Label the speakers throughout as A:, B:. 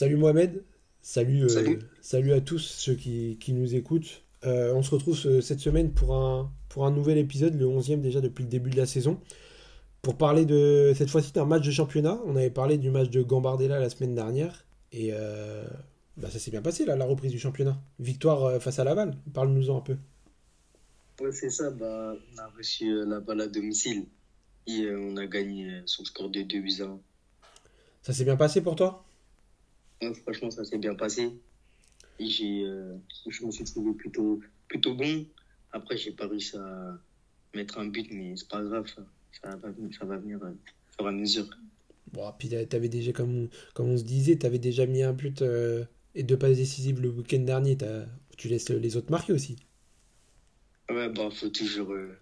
A: Salut Mohamed, salut, euh,
B: Salut.
A: salut à tous ceux qui, qui nous écoutent. Euh, on se retrouve ce- cette semaine pour un, pour un nouvel épisode, le onzième déjà depuis le début de la saison, pour parler de cette fois-ci d'un match de championnat. On avait parlé du match de Gambardella la semaine dernière et euh, bah, ça s'est bien passé là, la reprise du championnat. Victoire euh, face à Laval, parle-nous-en un peu.
B: Ouais, c'est ça. Bah, on a reçu euh, la balle à domicile et euh, on a gagné euh, le score de 2 buts à 1.
A: Ça s'est bien passé pour toi?
B: Franchement, ça s'est bien passé. J'ai, euh, je me suis trouvé plutôt, plutôt bon. Après, j'ai pas réussi à mettre un but, mais c'est pas grave. Ça, ça va, venir- ça va venir euh, au fur et à mesure.
A: Bon, puis t'a- t'avais déjà, comme on, comme on se disait, t'avais déjà mis un but euh, et deux passes décisives le week-end dernier. T'as- tu laisses les autres marquer aussi.
B: Ouais, bah, faut toujours, euh,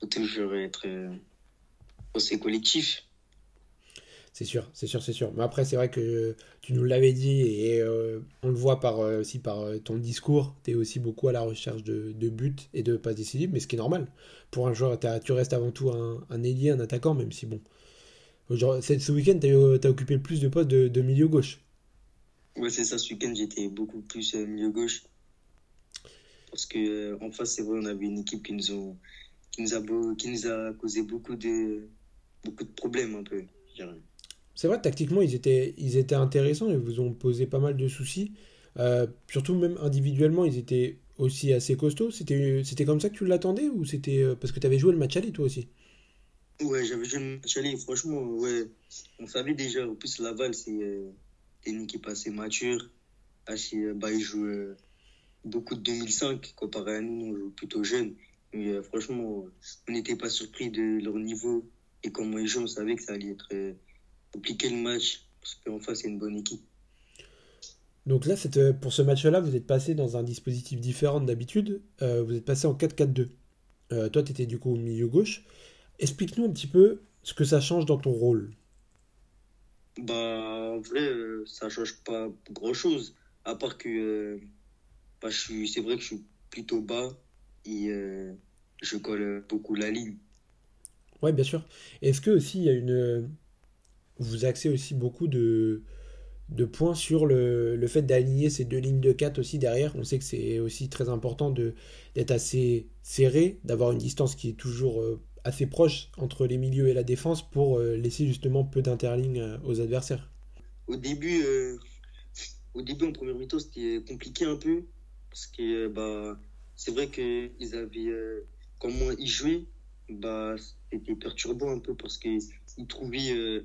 B: faut toujours être euh, collectif.
A: C'est sûr, c'est sûr, c'est sûr. Mais après, c'est vrai que tu nous l'avais dit et euh, on le voit par, euh, aussi par euh, ton discours. Tu es aussi beaucoup à la recherche de, buts et de passes décisives, mais ce qui est normal. Pour un joueur, tu restes avant tout un, ailier, un attaquant, même si bon. Ce week-end, tu as, occupé plus de postes de, milieu gauche.
B: Ouais, c'est ça. Ce week-end, j'étais beaucoup plus milieu gauche. Parce que en face, c'est vrai, on avait une équipe qui nous a, qui nous a causé beaucoup de, beaucoup de problèmes un peu. je.
A: C'est vrai, tactiquement, ils étaient, ils étaient intéressants. Ils vous ont posé pas mal de soucis. Euh, surtout, même individuellement, ils étaient aussi assez costauds. C'était, c'était comme ça que tu l'attendais ou c'était euh, parce que tu avais joué le match aller toi aussi?
B: Ouais, j'avais joué le match aller, franchement, ouais. On savait déjà, en plus, Laval, c'est euh, une équipe assez mature. Assez, euh, bah, ils jouent beaucoup de 2005 comparé à nous, on joue plutôt jeune. Mais franchement, on n'était pas surpris de leur niveau et comment ils jouent. On savait que ça allait être compliqué le match parce qu'en face, c'est une bonne équipe.
A: Donc là, euh, pour ce match-là, vous êtes passé dans un dispositif différent d'habitude. Euh, vous êtes passé en 4-4-2. Euh, toi, tu étais du coup au milieu gauche. Explique-nous un petit peu ce que ça change dans ton rôle.
B: Bah, en vrai, euh, ça change pas grand-chose. À part que bah, je suis, c'est vrai que je suis plutôt bas et je colle beaucoup la ligne.
A: Ouais, bien sûr. Est-ce que aussi il y a une, vous axez aussi beaucoup de, de points sur le, le fait d'aligner ces deux lignes de 4 aussi derrière? On sait que c'est aussi très important d'être assez serré, d'avoir une distance qui est toujours euh, assez proche entre les milieux et la défense pour euh, laisser justement peu d'interlignes euh, aux adversaires.
B: Au début, au début en première mi-temps, c'était compliqué un peu parce que bah, c'est vrai que ils avaient euh, comment ils jouaient, bah, c'était perturbant un peu parce que ils trouvaient,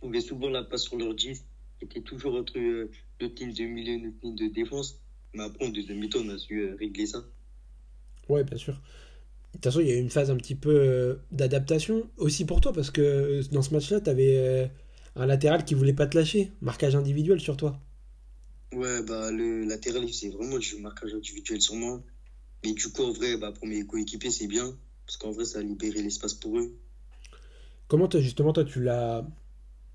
B: ils trouvaient souvent la passe sur leur 10, qui était toujours entre euh, notre ligne de milieu et notre ligne de défense. Mais après, en deuxième mi-temps, on a su euh, régler ça.
A: Ouais, bien sûr. De toute façon, il y a eu une phase un petit peu euh, d'adaptation aussi pour toi, parce que euh, dans ce match-là, tu avais un latéral qui voulait pas te lâcher, marquage individuel sur toi.
B: Ouais, bah, le latéral, c'est vraiment du marquage individuel sur moi. Mais du coup, en vrai, bah, pour mes coéquipiers, c'est bien. Parce qu'en vrai, ça a libéré l'espace pour eux.
A: Comment justement, toi, tu l'as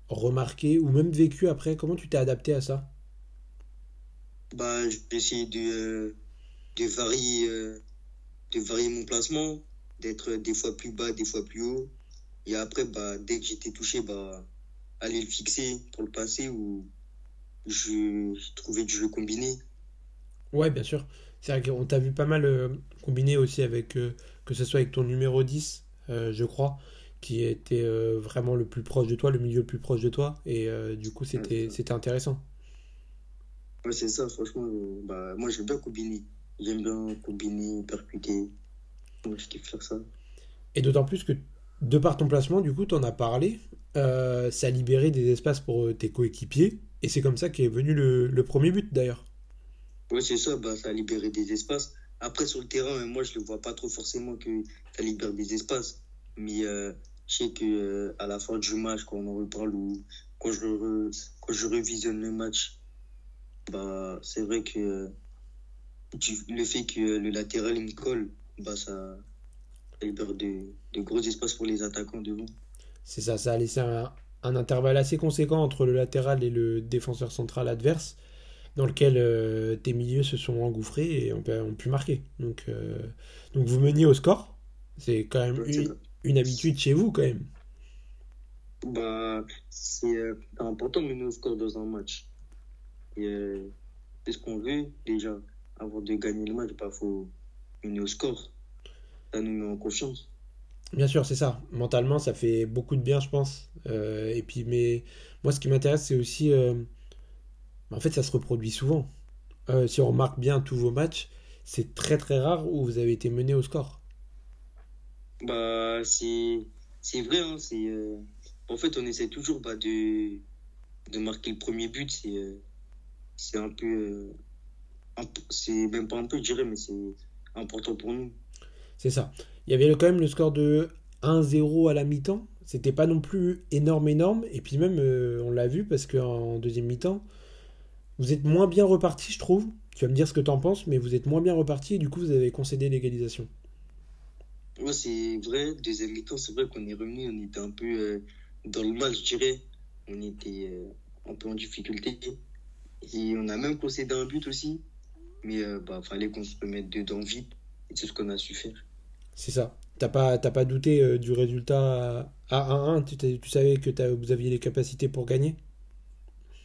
A: remarqué ou même vécu après? Comment tu t'es adapté à ça?
B: Bah, j'ai essayé de, euh, de varier, euh, de varier mon placement, d'être des fois plus bas, des fois plus haut. Et après, bah, dès que j'étais touché, bah, aller le fixer pour le passer ou je, trouvais du jeu combiné.
A: Ouais, bien sûr. C'est vrai qu'on t'a vu pas mal euh, combiner aussi avec, euh, que ce soit avec ton numéro 10, euh, je crois, qui était euh, vraiment le plus proche de toi, le milieu le plus proche de toi, et euh, du coup, c'était, intéressant.
B: Ouais, c'est ça, franchement, euh, bah, moi, j'aime bien combiner. J'aime bien combiner, percuter. Moi, je kiffe faire ça.
A: Et d'autant plus que, de par ton placement, du coup, t'en as parlé, euh, ça a libéré des espaces pour tes coéquipiers, et c'est comme ça qu'est venu le, le premier but d'ailleurs.
B: Ouais, c'est ça, bah, ça a libéré des espaces. Après, sur le terrain, moi, je le vois pas trop forcément que ça libère des espaces. Mais euh, je sais que euh, à la fin du match, quand on en reparle ou quand je, re- quand je revisionne le match, bah, c'est vrai que du- le fait que le latéral il me colle, bah, ça, ça libère de, de gros espaces pour les attaquants devant.
A: C'est ça, ça a laissé un, un intervalle assez conséquent entre le latéral et le défenseur central adverse, dans lequel euh, tes milieux se sont engouffrés et ont, ont pu marquer. Donc, euh, donc vous meniez au score. C'est quand même une. Une habitude chez vous, quand même.
B: Bah, c'est euh, important de mener au score dans un match. Et euh, c'est ce qu'on veut déjà. Avant de gagner le match, il bah, faut mener au score. Ça nous met en confiance.
A: Bien sûr, c'est ça. Mentalement, ça fait beaucoup de bien, je pense. Euh, et puis, mais moi, ce qui m'intéresse, c'est aussi. euh, en fait, ça se reproduit souvent. Si on remarque bien tous vos matchs, c'est très très rare où vous avez été mené au score.
B: Bah, c'est c'est vrai, hein, c'est euh, en fait on essaie toujours bah, de marquer le premier but, c'est euh, un peu euh, un peu- c'est même pas un peu je mais c'est important pour nous.
A: C'est ça. Il y avait quand même le score de 1-0 à la mi-temps. C'était pas non plus énorme, énorme. Et puis même, euh, on l'a vu parce qu'en deuxième mi-temps, vous êtes moins bien reparti, je trouve. Tu vas me dire ce que t'en penses, mais vous êtes moins bien reparti et du coup, vous avez concédé l'égalisation.
B: Ouais, c'est vrai, deuxième mi-temps, c'est vrai qu'on est revenu, on était un peu euh, dans le mal, je dirais. On était euh, un peu en difficulté. Et on a même concédé un but aussi. Mais euh, bah fallait qu'on se remette dedans vite. Et c'est ce qu'on a su faire.
A: C'est ça. T'as pas, t'as pas douté du résultat à 1-1. Tu, savais que t'as- vous aviez les capacités pour gagner?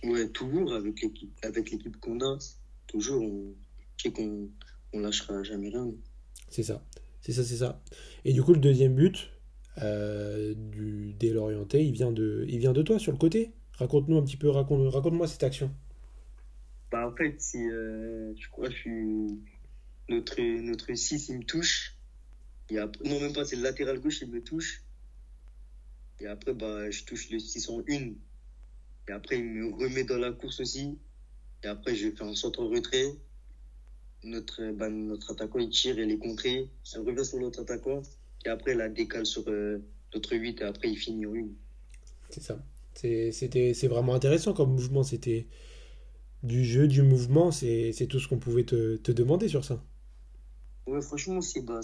B: Ouais, toujours avec l'équipe, avec l'équipe qu'on a, toujours on, je sais qu'on on lâchera jamais rien.
A: C'est ça. C'est ça, c'est ça. Et du coup, le deuxième but euh, du, dès l'orienté, il vient de, il vient de toi sur le côté. Raconte-nous un petit peu, raconte, raconte-moi cette action.
B: Bah en fait, euh, je crois que je suis notre notre 6 il me touche. Non même pas, c'est le latéral gauche il me touche. Et après bah je touche le 6 en une. Et après il me remet dans la course aussi. Et après je fais un centre en retrait. Notre bah, notre attaquant il tire et les contrées. Elle revient sur l'autre attaquant. Et après elle la décale sur euh, notre 8 et après il finit en une.
A: C'est ça. C'est, vraiment intéressant comme mouvement. C'était du jeu, du mouvement. C'est, c'est tout ce qu'on pouvait te, te demander sur ça.
B: Ouais, franchement, c'est bah,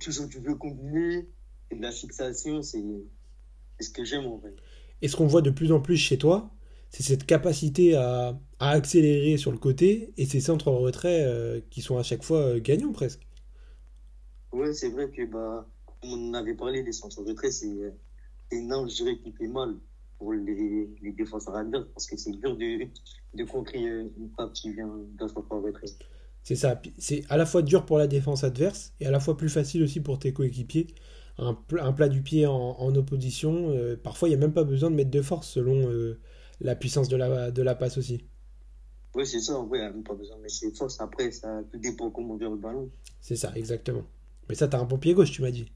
B: tout ce que tu veux combiner, c'est de la fixation, c'est ce que j'aime en vrai.
A: Et ce qu'on voit de plus en plus chez toi, c'est cette capacité à, à accélérer sur le côté et ces centres en retrait euh, qui sont à chaque fois euh, gagnants presque.
B: Ouais, c'est vrai que bah, comme on en avait parlé, les centres de retrait, c'est une arme, je dirais, qui fait mal pour les, les défenseurs adverses parce que c'est dur de, de contrer euh, une frappe qui vient d'un centre en retrait.
A: C'est ça. C'est à la fois dur pour la défense adverse et à la fois plus facile aussi pour tes coéquipiers. Un, pl- un plat du pied en, en opposition, euh, parfois il n'y a même pas besoin de mettre de force selon euh, la puissance de la, de la passe aussi.
B: Ouais, c'est ça, a même pas besoin mettre ses forces. Après, ça tout dépend comment vient le ballon.
A: C'est ça, exactement. Mais ça, t'as un bon pied gauche, tu m'as dit.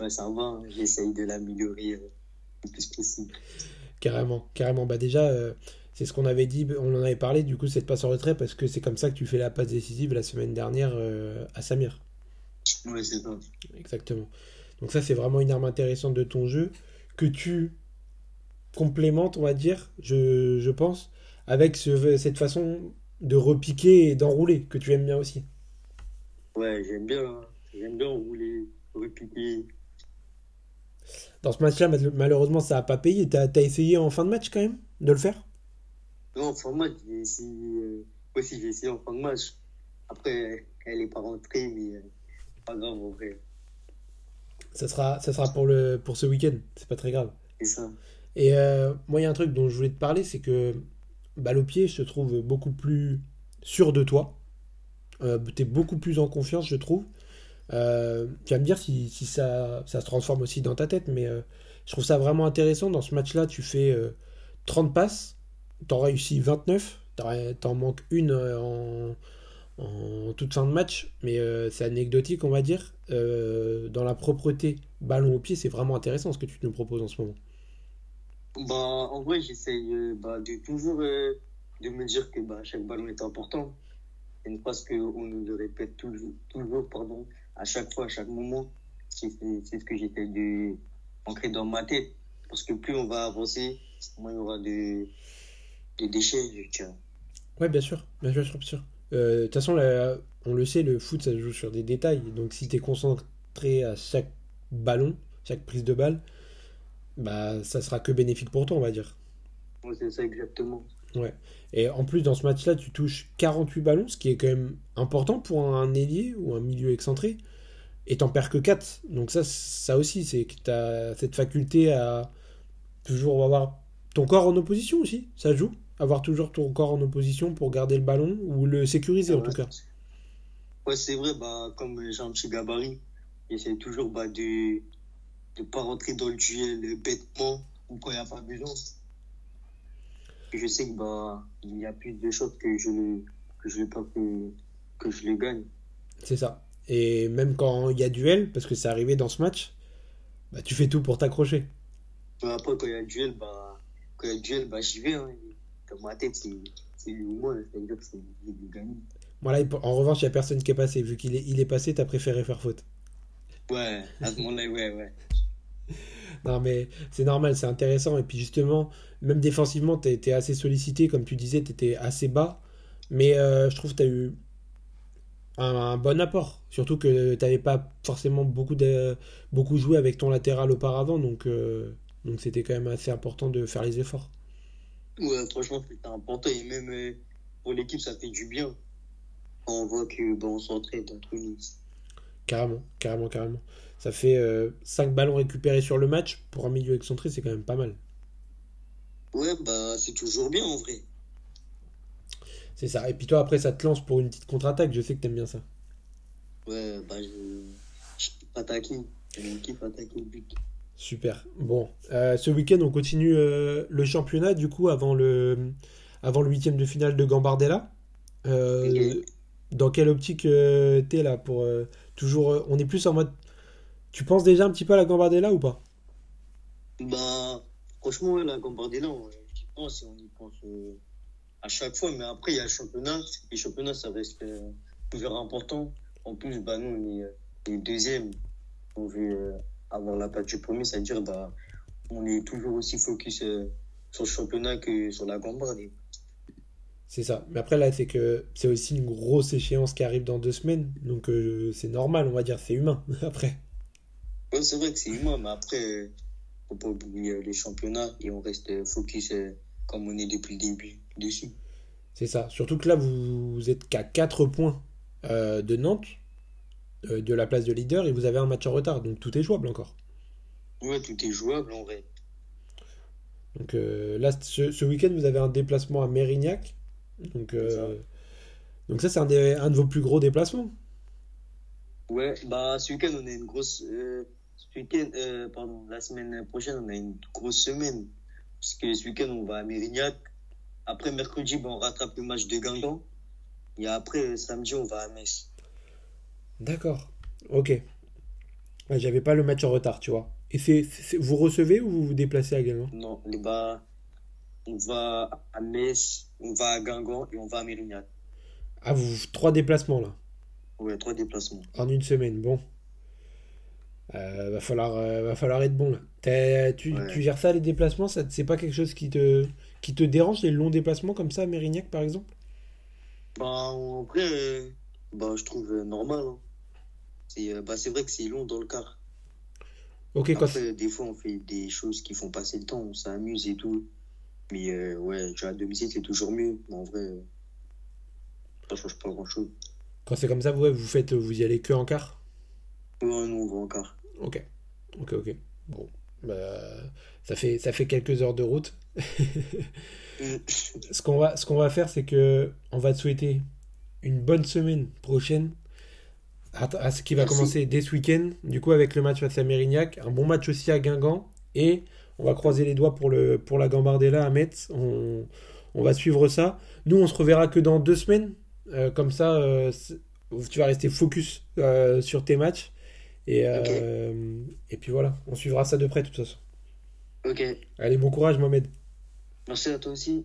B: Ouais, ça va, hein, j'essaye de l'améliorer euh, le plus possible.
A: Carrément, carrément. Bah déjà, euh, c'est ce qu'on avait dit, on en avait parlé du coup, cette passe en retrait, parce que c'est comme ça que tu fais la passe décisive la semaine dernière euh, à Samir.
B: Ouais, c'est ça.
A: Exactement. Donc ça, c'est vraiment une arme intéressante de ton jeu que tu complémentes, on va dire, je, je pense, avec ce- cette façon de repiquer et d'enrouler que tu aimes bien aussi.
B: Ouais, j'aime bien, hein. j'aime bien rouler, repiquer.
A: Dans ce match-là, mal- malheureusement, ça n'a pas payé. T'as, t'as essayé en fin de match quand même de le faire?
B: Non, en fin de match, j'ai essayé, euh, aussi, j'ai essayé en fin de match. Après, elle est pas rentrée, mais euh, pas grave, en vrai.
A: Ça sera, ça sera pour le, pour ce week-end, c'est pas très grave.
B: C'est ça.
A: Et euh, moi, il y a un truc dont je voulais te parler, c'est que balle au pied, je te trouve beaucoup plus sûr de toi. Euh, t'es beaucoup plus en confiance, je trouve. Euh, tu vas me dire si, ça, ça se transforme aussi dans ta tête, mais euh, je trouve ça vraiment intéressant. Dans ce match-là, tu fais euh, 30 passes, t'en réussis 29, t'en t'en manques une en, en toute fin de match, mais c'est anecdotique, on va dire. Dans la propreté, ballon au pied, c'est vraiment intéressant ce que tu nous proposes en ce moment.
B: Bah, en vrai, j'essaye euh, bah, de toujours euh, de me dire que bah, chaque ballon est important. C'est une phrase qu'on nous le répète toujours, toujours pardon, à chaque fois, à chaque moment. C'est ce que j'essaie de ancrer dans ma tête. Parce que plus on va avancer, moins il y aura de, de déchets, je.
A: Ouais, bien sûr, bien sûr, bien sûr. Euh, De toute façon, là, on le sait, le foot, ça joue sur des détails. Donc, si tu es concentré à chaque ballon, chaque prise de balle, bah, ça sera que bénéfique pour toi, on va dire.
B: Ouais, c'est ça exactement.
A: Ouais. Et en plus, dans ce match-là, tu touches 48 ballons, ce qui est quand même important pour un ailier ou un milieu excentré. Et t'en perds que 4. Donc, ça, ça aussi, c'est que tu as cette faculté à toujours avoir ton corps en opposition aussi. Ça joue. avoir toujours ton corps en opposition pour garder le ballon ou le sécuriser en
B: Ouais,
A: tout cas.
B: Ouais, c'est vrai, bah, comme j'ai un petit gabarit, j'essaie toujours bah, de ne pas rentrer dans le duel bêtement ou quand il n'y a pas besoin. Je sais que bah, il y a plus de chances que je le, que je pas que, que je le gagne.
A: C'est ça. Et même quand il y a duel, parce que c'est arrivé dans ce match, bah, tu fais tout pour t'accrocher.
B: Mais après, quand il y a duel, bah, quand il y a duel, bah, j'y vais. Hein. Dans ma tête, c'est lui ou moi, c'est-à-dire que c'est vais gagner.
A: Voilà, il- en revanche, il n'y a personne qui est passé. Vu qu'il est, il est passé, t'as préféré faire faute.
B: Ouais, à ce moment-là, ouais, ouais.
A: Non, mais c'est normal, c'est intéressant. Et puis justement, même défensivement, tu été assez sollicité. Comme tu disais, tu étais assez bas. Mais euh, je trouve que tu as eu un, un bon apport. Surtout que tu n'avais pas forcément beaucoup, de, beaucoup joué avec ton latéral auparavant. Donc euh, donc c'était quand même assez important de faire les efforts.
B: Ouais, franchement, c'était important. Et même euh, pour l'équipe, ça fait du bien. Quand on voit que bah, on s'entraide entre nous.
A: Carrément, carrément, carrément. Ça fait euh, 5 ballons récupérés sur le match. Pour un milieu excentré, c'est quand même pas mal.
B: Ouais, bah, c'est toujours bien en vrai.
A: C'est ça. Et puis toi, après, ça te lance pour une petite contre-attaque. Je sais que t'aimes bien ça.
B: Ouais, bah, je, je kiffe attaquer. Je kiffe attaquer le but.
A: Super. Bon, euh, ce week-end, on continue euh, le championnat, du coup, avant le, avant le huitième de finale de Gambardella. Euh, dans quelle optique euh, t'es là pour euh, toujours. euh, on est plus en mode. Tu penses déjà un petit peu à la Gambardella ou pas?
B: Bah, franchement, ouais, la Gambardella, on j'y pense et on y pense euh, à chaque fois. Mais après, il y a le championnat. Les championnats, ça reste euh, toujours important. En plus, bah, nous, on est euh, les deuxièmes. On veut euh, avoir la place du premier, c'est-à-dire, bah, on est toujours aussi focus sur le championnat que sur la Gambardella.
A: C'est ça. Mais après, là, c'est que c'est aussi une grosse échéance qui arrive dans deux semaines. Donc, euh, c'est normal, on va dire, c'est humain. Après,
B: Ouais, c'est vrai que c'est humain, mais après, faut pas oublier les championnats et on reste focus euh, comme on est depuis le début dessus.
A: c'est ça. Surtout que là, vous, êtes qu'à 4 points euh, de Nantes, euh, de la place de leader, et vous avez un match en retard. Donc, tout est jouable encore.
B: Ouais, tout est jouable en vrai.
A: Donc euh, là, ce, ce week-end, vous avez un déplacement à Mérignac. Donc,
B: ça.
A: donc ça, c'est un, des- un de vos plus gros déplacements.
B: Ouais, bah ce week-end on a une grosse. Euh, ce week-end, euh, pardon, la semaine prochaine on a une grosse semaine. Parce que ce week-end on va à Mérignac. Après mercredi, on rattrape le match de Guingamp. Et après euh, samedi on va à Metz.
A: D'accord. Ok. J'avais pas le match en retard, tu vois. Et c'est, vous recevez ou vous vous déplacez à Guingamp?
B: Non, bah, on va à Metz, on va à Guingamp et on va à Mérignac.
A: Ah, vous, trois déplacements là,
B: Ouais, trois déplacements.
A: en une semaine. Bon. Euh, va falloir, euh, va falloir être bon là. Tu,
B: Ouais.
A: tu gères ça, les déplacements? Ça, c'est pas quelque chose qui te, qui te dérange, les longs déplacements comme ça à Mérignac, par exemple?
B: Bah en vrai, euh, bah je trouve normal. hein. C'est bah, c'est vrai que c'est long dans le car.
A: Ok,
B: Après, des fois, on fait des choses qui font passer le temps, on s'amuse et tout. Mais ouais, jouer à domicile, c'est toujours mieux. Mais en vrai, ça change pas grand-chose.
A: quand c'est comme ça, vous, ouais, vous faites, vous y allez que en quart?
B: Ouais, nous, on va encore.
A: Ok, ok, ok. Bon, bah, ça fait, ça fait quelques heures de route.
B: Mm.
A: Ce qu'on va, ce qu'on va faire, c'est que on va te souhaiter une bonne semaine prochaine, à, à ce qui va
B: Merci.
A: commencer dès ce week-end, du coup avec le match face à Mérignac, un bon match aussi à Guingamp, et on va croiser les doigts pour le, pour la Gambardella à Metz. On, on va suivre ça. Nous, on se reverra que dans deux semaines, Euh, comme ça, euh, tu vas rester focus euh, sur tes matchs. Euh, et, puis voilà, on suivra ça de près de toute façon.
B: Ok.
A: Allez, bon courage Mohamed.
B: Merci à toi aussi.